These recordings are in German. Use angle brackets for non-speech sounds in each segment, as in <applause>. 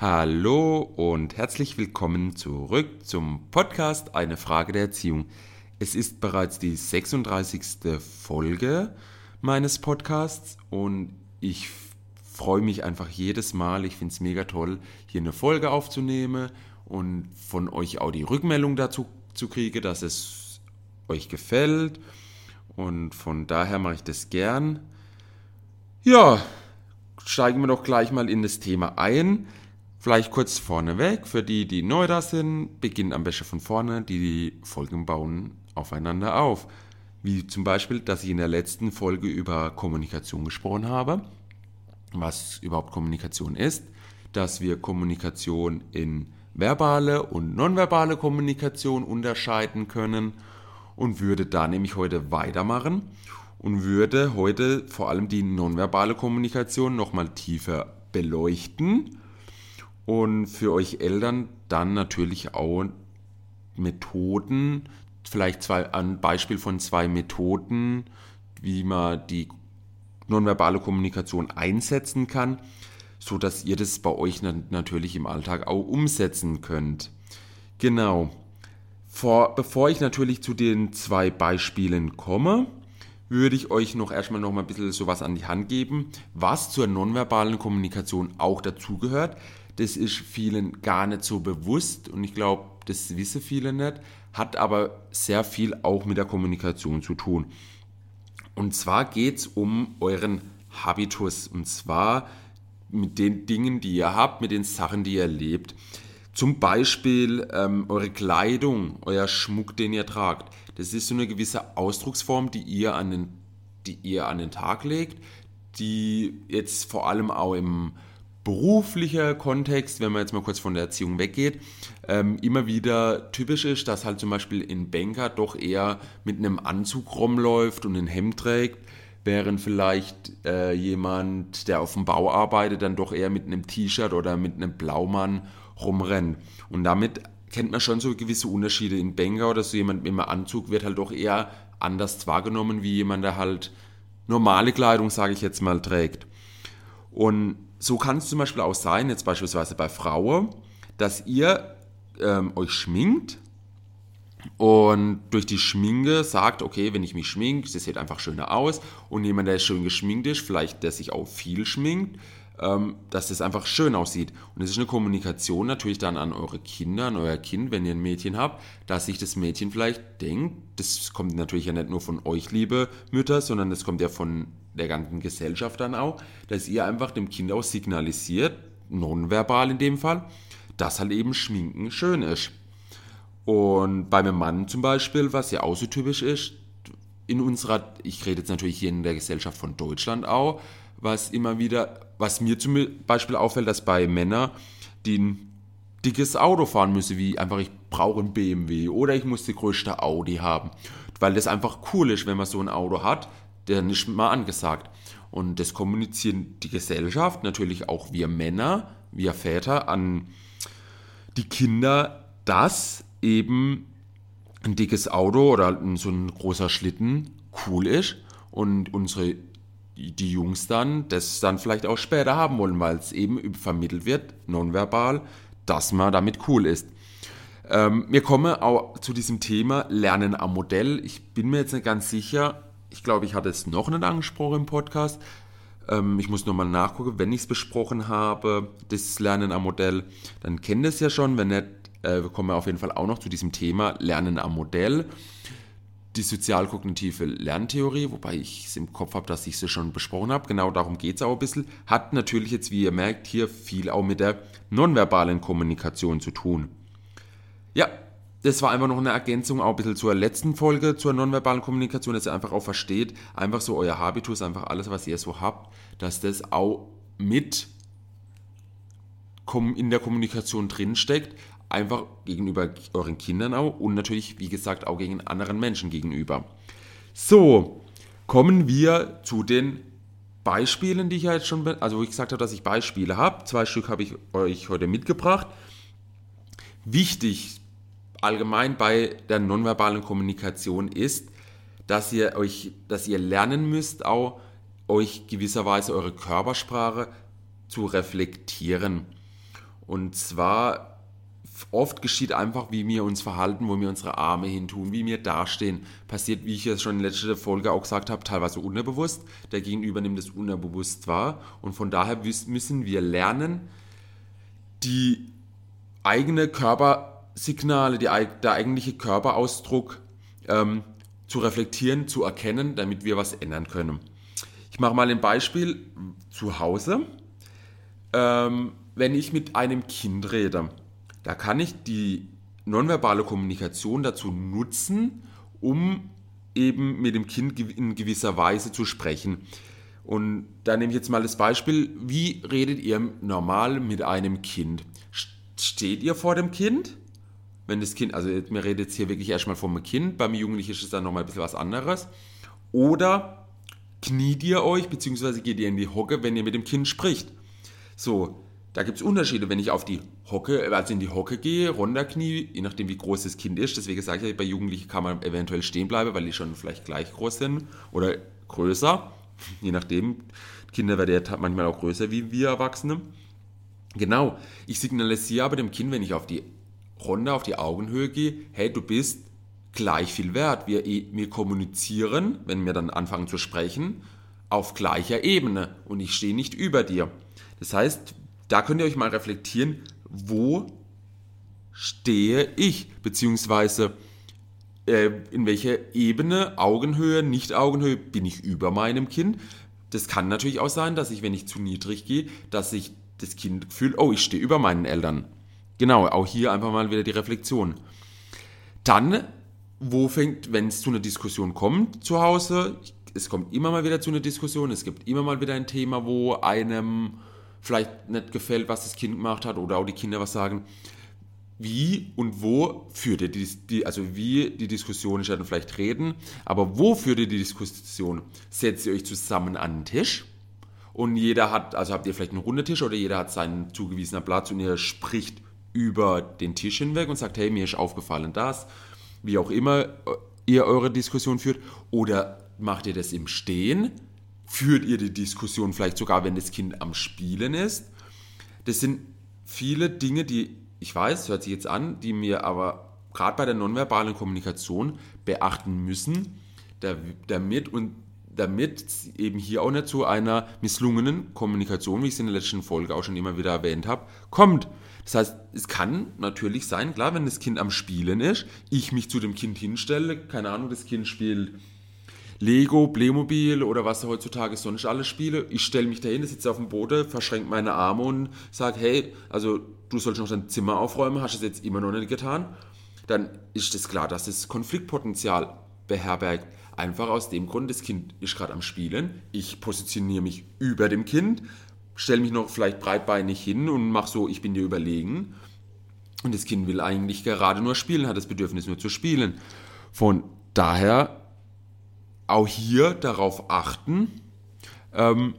Hallo und herzlich willkommen zurück zum Podcast Eine Frage der Erziehung. Es ist bereits die 36. Folge meines Podcasts und ich freue mich einfach jedes Mal. Ich finde es mega toll, hier eine Folge aufzunehmen und von euch auch die Rückmeldung dazu zu kriegen, dass es euch gefällt. Und von daher mache ich das gern. Ja, steigen wir doch gleich mal in das Thema ein. Vielleicht kurz vorneweg, für die, die neu da sind, beginnen am besten von vorne, die Folgen bauen aufeinander auf. Wie zum Beispiel, dass ich in der letzten Folge über Kommunikation gesprochen habe, was überhaupt Kommunikation ist, dass wir Kommunikation in verbale und nonverbale Kommunikation unterscheiden können und würde da nämlich heute weitermachen und würde heute vor allem die nonverbale Kommunikation nochmal tiefer beleuchten und für euch Eltern dann natürlich auch Methoden, vielleicht zwei, ein Beispiel von zwei Methoden, wie man die nonverbale Kommunikation einsetzen kann, so dass ihr das bei euch natürlich im Alltag auch umsetzen könnt. Genau. Vor, bevor ich natürlich zu den zwei Beispielen komme, würde ich euch noch erstmal noch mal ein bisschen sowas an die Hand geben, was zur nonverbalen Kommunikation auch dazugehört. Das ist vielen gar nicht so bewusst und ich glaube, das wissen viele nicht, hat aber sehr viel auch mit der Kommunikation zu tun. Und zwar geht es um euren Habitus und zwar mit den Dingen, die ihr habt, mit den Sachen, die ihr lebt. Zum Beispiel ähm, eure Kleidung, euer Schmuck, den ihr tragt. Das ist so eine gewisse Ausdrucksform, die ihr an den, die ihr an den Tag legt, die jetzt vor allem auch im beruflichen Kontext, wenn man jetzt mal kurz von der Erziehung weggeht, ähm, immer wieder typisch ist, dass halt zum Beispiel ein Banker doch eher mit einem Anzug rumläuft und ein Hemd trägt, während vielleicht äh, jemand, der auf dem Bau arbeitet, dann doch eher mit einem T-Shirt oder mit einem Blaumann rumrennt. Und damit kennt man schon so gewisse Unterschiede. In Benga oder so jemand mit einem Anzug wird halt doch eher anders wahrgenommen, wie jemand, der halt normale Kleidung, sage ich jetzt mal, trägt. Und so kann es zum Beispiel auch sein, jetzt beispielsweise bei Frauen, dass ihr ähm, euch schminkt und durch die Schminke sagt, okay, wenn ich mich schminke, das sieht einfach schöner aus. Und jemand, der schön geschminkt ist, vielleicht der sich auch viel schminkt, ähm, dass das einfach schön aussieht. Und es ist eine Kommunikation natürlich dann an eure Kinder, an euer Kind, wenn ihr ein Mädchen habt, dass sich das Mädchen vielleicht denkt, das kommt natürlich ja nicht nur von euch, liebe Mütter, sondern das kommt ja von der ganzen Gesellschaft dann auch, dass ihr einfach dem Kind auch signalisiert, nonverbal in dem Fall, dass halt eben Schminken schön ist. Und bei meinem Mann zum Beispiel, was ja auch so typisch ist, in unserer, ich rede jetzt natürlich hier in der Gesellschaft von Deutschland auch, was immer wieder, was mir zum Beispiel auffällt, dass bei Männern, die ein dickes Auto fahren müssen, wie einfach ich brauche ein BMW oder ich muss die größte Audi haben, weil das einfach cool ist, wenn man so ein Auto hat, der nicht mal angesagt. Und das kommunizieren die Gesellschaft, natürlich auch wir Männer, wir Väter an die Kinder, dass eben ein dickes Auto oder so ein großer Schlitten cool ist und unsere die Jungs dann das dann vielleicht auch später haben wollen, weil es eben vermittelt wird, nonverbal, dass man damit cool ist. Ähm, wir kommen auch zu diesem Thema Lernen am Modell. Ich bin mir jetzt nicht ganz sicher, ich glaube, ich hatte es noch nicht angesprochen im Podcast. Ähm, ich muss nochmal nachgucken, wenn ich es besprochen habe, das Lernen am Modell, dann kennt es ja schon. Wenn nicht, äh, kommen wir auf jeden Fall auch noch zu diesem Thema Lernen am Modell. Die sozialkognitive Lerntheorie, wobei ich es im Kopf habe, dass ich es schon besprochen habe, genau darum geht es auch ein bisschen, hat natürlich jetzt, wie ihr merkt, hier viel auch mit der nonverbalen Kommunikation zu tun. Ja, das war einfach noch eine Ergänzung auch ein bisschen zur letzten Folge, zur nonverbalen Kommunikation, dass ihr einfach auch versteht, einfach so euer Habitus, einfach alles, was ihr so habt, dass das auch mit in der Kommunikation drinsteckt, einfach gegenüber euren Kindern auch und natürlich, wie gesagt, auch gegen anderen Menschen gegenüber. So, kommen wir zu den Beispielen, die ich ja jetzt schon, also wo ich gesagt habe, dass ich Beispiele habe. Zwei Stück habe ich euch heute mitgebracht. Wichtig allgemein bei der nonverbalen Kommunikation ist, dass ihr euch, dass ihr lernen müsst, auch euch gewisserweise eure Körpersprache zu reflektieren. Und zwar oft geschieht einfach, wie wir uns verhalten, wo wir unsere Arme hintun, wie wir dastehen. Passiert, wie ich es schon in letzter Folge auch gesagt habe, teilweise unterbewusst. Der Gegenüber nimmt es unterbewusst wahr. Und von daher müssen wir lernen, die eigene Körpersignale, die, der eigentliche Körperausdruck ähm, zu reflektieren, zu erkennen, damit wir was ändern können. Ich mache mal ein Beispiel zu Hause. Ähm, wenn ich mit einem Kind rede, da kann ich die nonverbale Kommunikation dazu nutzen, um eben mit dem Kind in gewisser Weise zu sprechen. Und da nehme ich jetzt mal das Beispiel, wie redet ihr normal mit einem Kind? Steht ihr vor dem Kind? Wenn das Kind, also mir redet jetzt hier wirklich erstmal vom Kind, beim Jugendlichen ist es dann nochmal ein bisschen was anderes. Oder kniet ihr euch, beziehungsweise geht ihr in die Hocke, wenn ihr mit dem Kind spricht? So, da gibt es Unterschiede, wenn ich auf die Hocke, also in die Hocke gehe, runterknie, je nachdem wie groß das Kind ist. Deswegen sage ich, bei Jugendlichen kann man eventuell stehen bleiben, weil die schon vielleicht gleich groß sind oder größer. <laughs> Je nachdem. Kinder werden ja manchmal auch größer wie wir Erwachsene. Genau. Ich signalisiere aber dem Kind, wenn ich auf die Runde, auf die Augenhöhe gehe, hey, du bist gleich viel wert. Wir, wir kommunizieren, wenn wir dann anfangen zu sprechen, auf gleicher Ebene und ich stehe nicht über dir. Das heißt, da könnt ihr euch mal reflektieren, wo stehe ich, beziehungsweise äh, in welcher Ebene, Augenhöhe, Nicht-Augenhöhe bin ich über meinem Kind. Das kann natürlich auch sein, dass ich, wenn ich zu niedrig gehe, dass ich das Kind fühlt, oh, ich stehe über meinen Eltern. Genau, auch hier einfach mal wieder die Reflexion. Dann, wo fängt, wenn es zu einer Diskussion kommt zu Hause, es kommt immer mal wieder zu einer Diskussion, es gibt immer mal wieder ein Thema, wo einem vielleicht nicht gefällt, was das Kind gemacht hat oder auch die Kinder was sagen. Wie und wo führt ihr die, die also wie die Diskussion, ich werde vielleicht reden, aber wo führt ihr die Diskussion? Setzt ihr euch zusammen an den Tisch und jeder hat, also habt ihr vielleicht einen runden Tisch oder jeder hat seinen zugewiesenen Platz und ihr spricht über den Tisch hinweg und sagt, hey, mir ist aufgefallen das, wie auch immer ihr eure Diskussion führt, oder macht ihr das im Stehen? Führt ihr die Diskussion vielleicht sogar, wenn das Kind am Spielen ist? Das sind viele Dinge, die ich weiß, hört sich jetzt an, die mir aber gerade bei der nonverbalen Kommunikation beachten müssen, damit und damit eben hier auch nicht zu einer misslungenen Kommunikation, wie ich es in der letzten Folge auch schon immer wieder erwähnt habe, kommt. Das heißt, es kann natürlich sein, klar, wenn das Kind am Spielen ist, ich mich zu dem Kind hinstelle, keine Ahnung, das Kind spielt Lego, Playmobil oder was heutzutage sonst alles spiele. Ich stelle mich dahin, sitze auf dem Boden, verschränke meine Arme und sage, hey, also du sollst noch dein Zimmer aufräumen, hast es jetzt immer noch nicht getan. Dann ist es klar, dass es Konfliktpotenzial beherbergt. Einfach aus dem Grund, das Kind ist gerade am Spielen, ich positioniere mich über dem Kind, stelle mich noch vielleicht breitbeinig hin und mache so, ich bin dir überlegen. Und das Kind will eigentlich gerade nur spielen, hat das Bedürfnis nur zu spielen. Von daher auch hier darauf achten, ähm,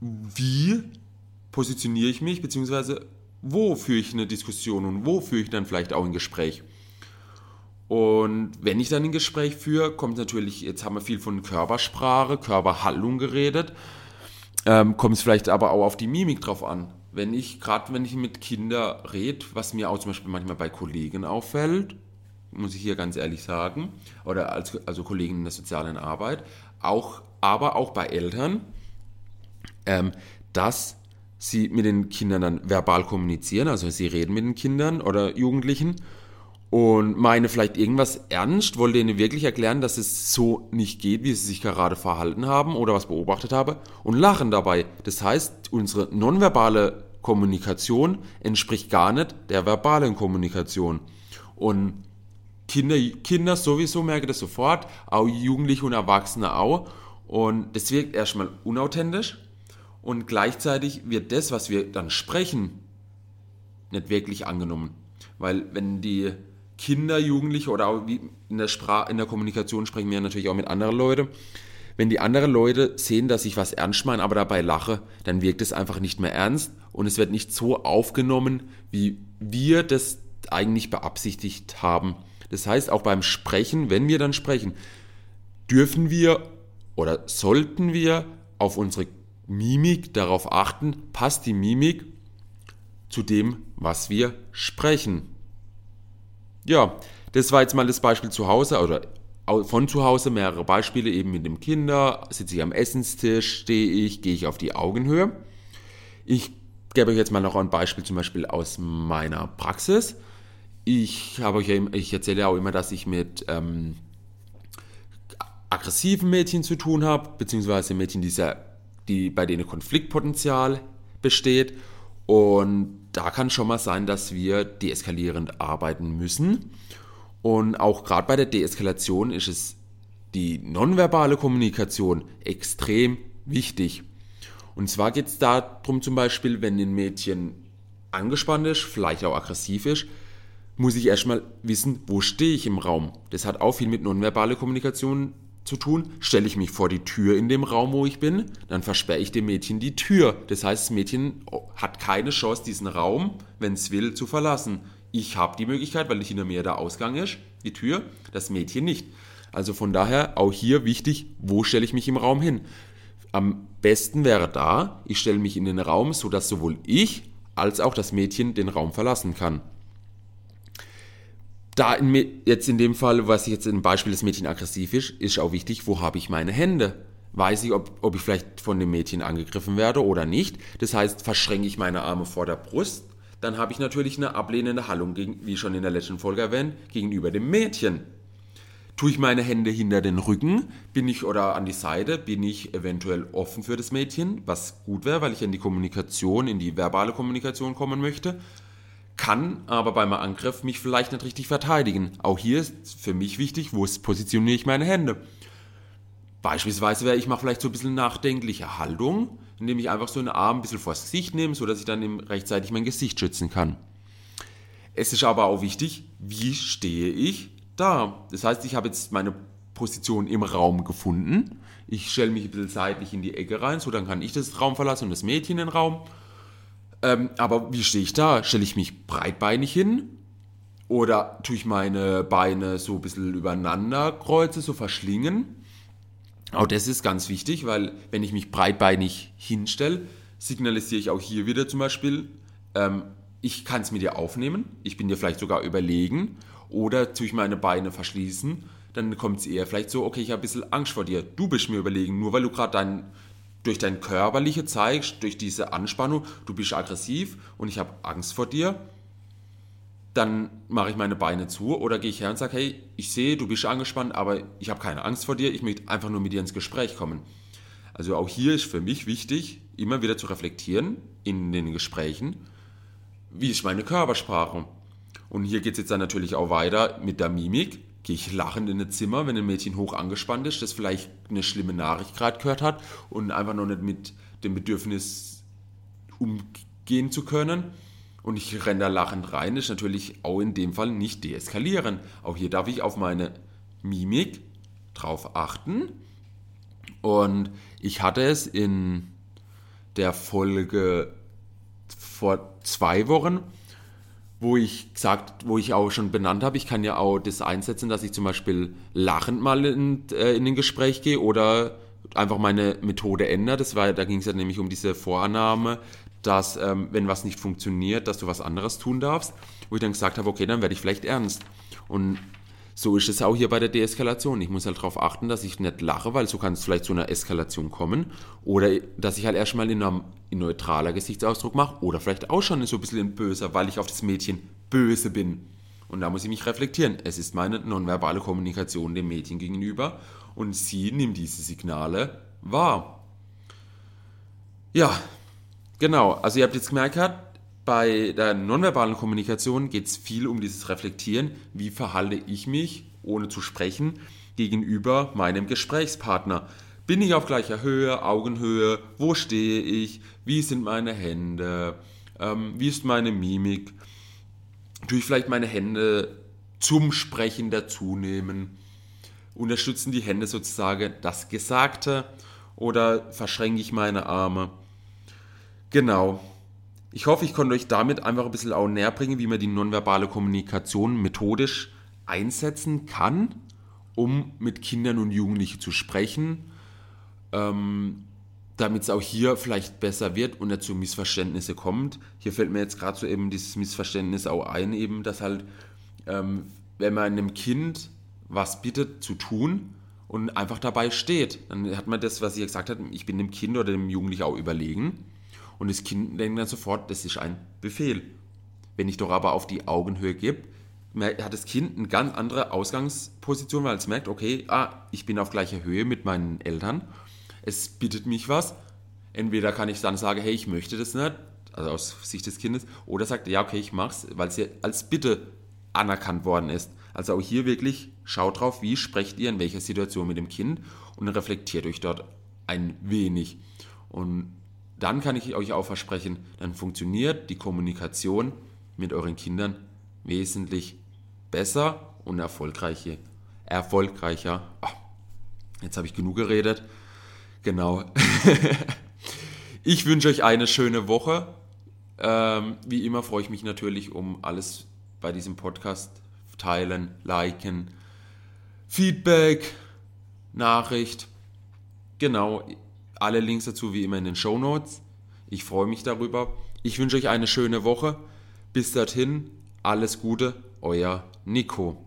wie positioniere ich mich, beziehungsweise wo führe ich eine Diskussion und wo führe ich dann vielleicht auch ein Gespräch. Und wenn ich dann ein Gespräch führe, kommt natürlich, jetzt haben wir viel von Körpersprache, Körperhaltung geredet, ähm, kommt es vielleicht aber auch auf die Mimik drauf an. Wenn ich, gerade wenn ich mit Kindern rede, was mir auch zum Beispiel manchmal bei Kollegen auffällt, muss ich hier ganz ehrlich sagen, oder als, also Kollegen in der sozialen Arbeit, auch, aber auch bei Eltern, ähm, dass sie mit den Kindern dann verbal kommunizieren, also sie reden mit den Kindern oder Jugendlichen und meine vielleicht irgendwas ernst, wollte ihnen wirklich erklären, dass es so nicht geht, wie sie sich gerade verhalten haben oder was beobachtet habe und lachen dabei. Das heißt, unsere nonverbale Kommunikation entspricht gar nicht der verbalen Kommunikation. Und Kinder, Kinder sowieso merken das sofort, auch Jugendliche und Erwachsene auch. Und das wirkt erstmal unauthentisch und gleichzeitig wird das, was wir dann sprechen, nicht wirklich angenommen. Weil wenn die Kinder, Jugendliche oder auch in der, Sprache, in der Kommunikation sprechen wir natürlich auch mit anderen Leuten, wenn die anderen Leute sehen, dass ich was ernst meine, aber dabei lache, dann wirkt es einfach nicht mehr ernst und es wird nicht so aufgenommen, wie wir das eigentlich beabsichtigt haben. Das heißt, auch beim Sprechen, wenn wir dann sprechen, dürfen wir oder sollten wir auf unsere Mimik darauf achten, passt die Mimik zu dem, was wir sprechen. Ja, das war jetzt mal das Beispiel zu Hause oder von zu Hause mehrere Beispiele eben mit dem Kinder. Sitze ich am Essenstisch, stehe ich, gehe ich auf die Augenhöhe. Ich gebe euch jetzt mal noch ein Beispiel zum Beispiel aus meiner Praxis. Ich habe euch ja, ich erzähle auch immer, dass ich mit ähm, aggressiven Mädchen zu tun habe, beziehungsweise Mädchen, die, sehr, die bei denen Konfliktpotenzial besteht. Und da kann schon mal sein, dass wir deeskalierend arbeiten müssen. Und auch gerade bei der Deeskalation ist es die nonverbale Kommunikation extrem wichtig. Und zwar geht es darum zum Beispiel, wenn ein Mädchen angespannt ist, vielleicht auch aggressiv ist, muss ich erstmal wissen, wo stehe ich im Raum. Das hat auch viel mit nonverbaler Kommunikation zu tun. Stelle ich mich vor die Tür in dem Raum, wo ich bin, dann versperre ich dem Mädchen die Tür. Das heißt, das Mädchen hat keine Chance, diesen Raum, wenn es will, zu verlassen. Ich habe die Möglichkeit, weil hinter mir der Ausgang ist, die Tür, das Mädchen nicht. Also von daher auch hier wichtig, wo stelle ich mich im Raum hin? Am besten wäre da, ich stelle mich in den Raum, sodass sowohl ich als auch das Mädchen den Raum verlassen kann. Da in, jetzt in dem Fall, was jetzt im Beispiel das Mädchen aggressiv ist, ist auch wichtig, wo habe ich meine Hände? Weiß ich, ob, ob ich vielleicht von dem Mädchen angegriffen werde oder nicht. Das heißt, verschränke ich meine Arme vor der Brust dann habe ich natürlich eine ablehnende Haltung, gegen, wie schon in der letzten Folge erwähnt, gegenüber dem Mädchen. Tue ich meine Hände hinter den Rücken, bin ich oder an die Seite, bin ich eventuell offen für das Mädchen, was gut wäre, weil ich in die Kommunikation, in die verbale Kommunikation kommen möchte, kann aber beim Angriff mich vielleicht nicht richtig verteidigen. Auch hier ist für mich wichtig, wo positioniere ich meine Hände. Beispielsweise wäre ich mache vielleicht so ein bisschen nachdenkliche Haltung, indem ich einfach so einen Arm ein bisschen vors Gesicht nehme, sodass ich dann rechtzeitig mein Gesicht schützen kann. Es ist aber auch wichtig, wie stehe ich da? Das heißt, ich habe jetzt meine Position im Raum gefunden. Ich stelle mich ein bisschen seitlich in die Ecke rein, so dann kann ich das Raum verlassen und das Mädchen den Raum. Ähm, aber wie stehe ich da? Stelle ich mich breitbeinig hin? Oder tue ich meine Beine so ein bisschen übereinander kreuze, so verschlingen? Auch das ist ganz wichtig, weil wenn ich mich breitbeinig hinstelle, signalisiere ich auch hier wieder zum Beispiel, ähm, ich kann es mit dir aufnehmen, ich bin dir vielleicht sogar überlegen oder tue ich meine Beine verschließen, dann kommt es eher vielleicht so, okay, ich habe ein bisschen Angst vor dir, du bist mir überlegen, nur weil du gerade dein, durch dein Körperliche zeigst, durch diese Anspannung, du bist aggressiv und ich habe Angst vor dir, dann mache ich meine Beine zu oder gehe ich her und sage, hey, ich sehe, du bist angespannt, aber ich habe keine Angst vor dir, ich möchte einfach nur mit dir ins Gespräch kommen. Also auch hier ist für mich wichtig, immer wieder zu reflektieren in den Gesprächen, wie ist meine Körpersprache. Und hier geht es jetzt dann natürlich auch weiter mit der Mimik. Gehe ich lachend in ein Zimmer, wenn ein Mädchen hoch angespannt ist, das vielleicht eine schlimme Nachricht gerade gehört hat und einfach noch nicht mit dem Bedürfnis umgehen zu können und ich renne da lachend rein, ist natürlich auch in dem Fall nicht deeskalieren. Auch hier darf ich auf meine Mimik drauf achten. Und ich hatte es in der Folge vor zwei Wochen, wo ich gesagt, wo ich auch schon benannt habe, ich kann ja auch das einsetzen, dass ich zum Beispiel lachend mal in, äh, in ein Gespräch gehe oder einfach meine Methode ändere. Das war, da ging es ja nämlich um diese Vorannahme, dass ähm, wenn was nicht funktioniert, dass du was anderes tun darfst. Wo ich dann gesagt habe, okay, dann werde ich vielleicht ernst. Und so ist es auch hier bei der Deeskalation. Ich muss halt darauf achten, dass ich nicht lache, weil so kann es vielleicht zu einer Eskalation kommen. Oder dass ich halt erstmal in einem in neutraler Gesichtsausdruck mache. Oder vielleicht auch schon so ein bisschen in böser, weil ich auf das Mädchen böse bin. Und da muss ich mich reflektieren. Es ist meine nonverbale Kommunikation dem Mädchen gegenüber und sie nimmt diese Signale wahr. Ja, Genau, also ihr habt jetzt gemerkt, bei der nonverbalen Kommunikation geht es viel um dieses Reflektieren, wie verhalte ich mich, ohne zu sprechen, gegenüber meinem Gesprächspartner. Bin ich auf gleicher Höhe, Augenhöhe, wo stehe ich, wie sind meine Hände, ähm, wie ist meine Mimik, tue ich vielleicht meine Hände zum Sprechen dazu nehmen, unterstützen die Hände sozusagen das Gesagte oder verschränke ich meine Arme. Genau. Ich hoffe, ich konnte euch damit einfach ein bisschen auch näher bringen, wie man die nonverbale Kommunikation methodisch einsetzen kann, um mit Kindern und Jugendlichen zu sprechen. Ähm, damit es auch hier vielleicht besser wird und nicht zu Missverständnisse kommt. Hier fällt mir jetzt gerade so eben dieses Missverständnis auch ein, eben, dass halt, ähm, wenn man einem Kind was bittet zu tun und einfach dabei steht, dann hat man das, was ich gesagt habe, ich bin dem Kind oder dem Jugendlichen auch überlegen und das Kind denkt dann sofort, das ist ein Befehl. Wenn ich doch aber auf die Augenhöhe gebe, hat das Kind eine ganz andere Ausgangsposition, weil es merkt, okay, ah, ich bin auf gleicher Höhe mit meinen Eltern es bittet mich was. Entweder kann ich dann sagen, hey, ich möchte das nicht, also aus Sicht des Kindes, oder sagt, ja, okay, ich mach's, weil es ja als Bitte anerkannt worden ist. Also auch hier wirklich schaut drauf, wie sprecht ihr in welcher Situation mit dem Kind und reflektiert euch dort ein wenig. Und dann kann ich euch auch versprechen, dann funktioniert die Kommunikation mit euren Kindern wesentlich besser und erfolgreicher. erfolgreicher. Oh, jetzt habe ich genug geredet. Genau. <laughs> ich wünsche euch eine schöne Woche. Ähm, wie immer freue ich mich natürlich um alles bei diesem Podcast teilen, liken, Feedback, Nachricht. Genau, alle Links dazu wie immer in den Show Notes. Ich freue mich darüber. Ich wünsche euch eine schöne Woche. Bis dorthin, alles Gute, euer Nico.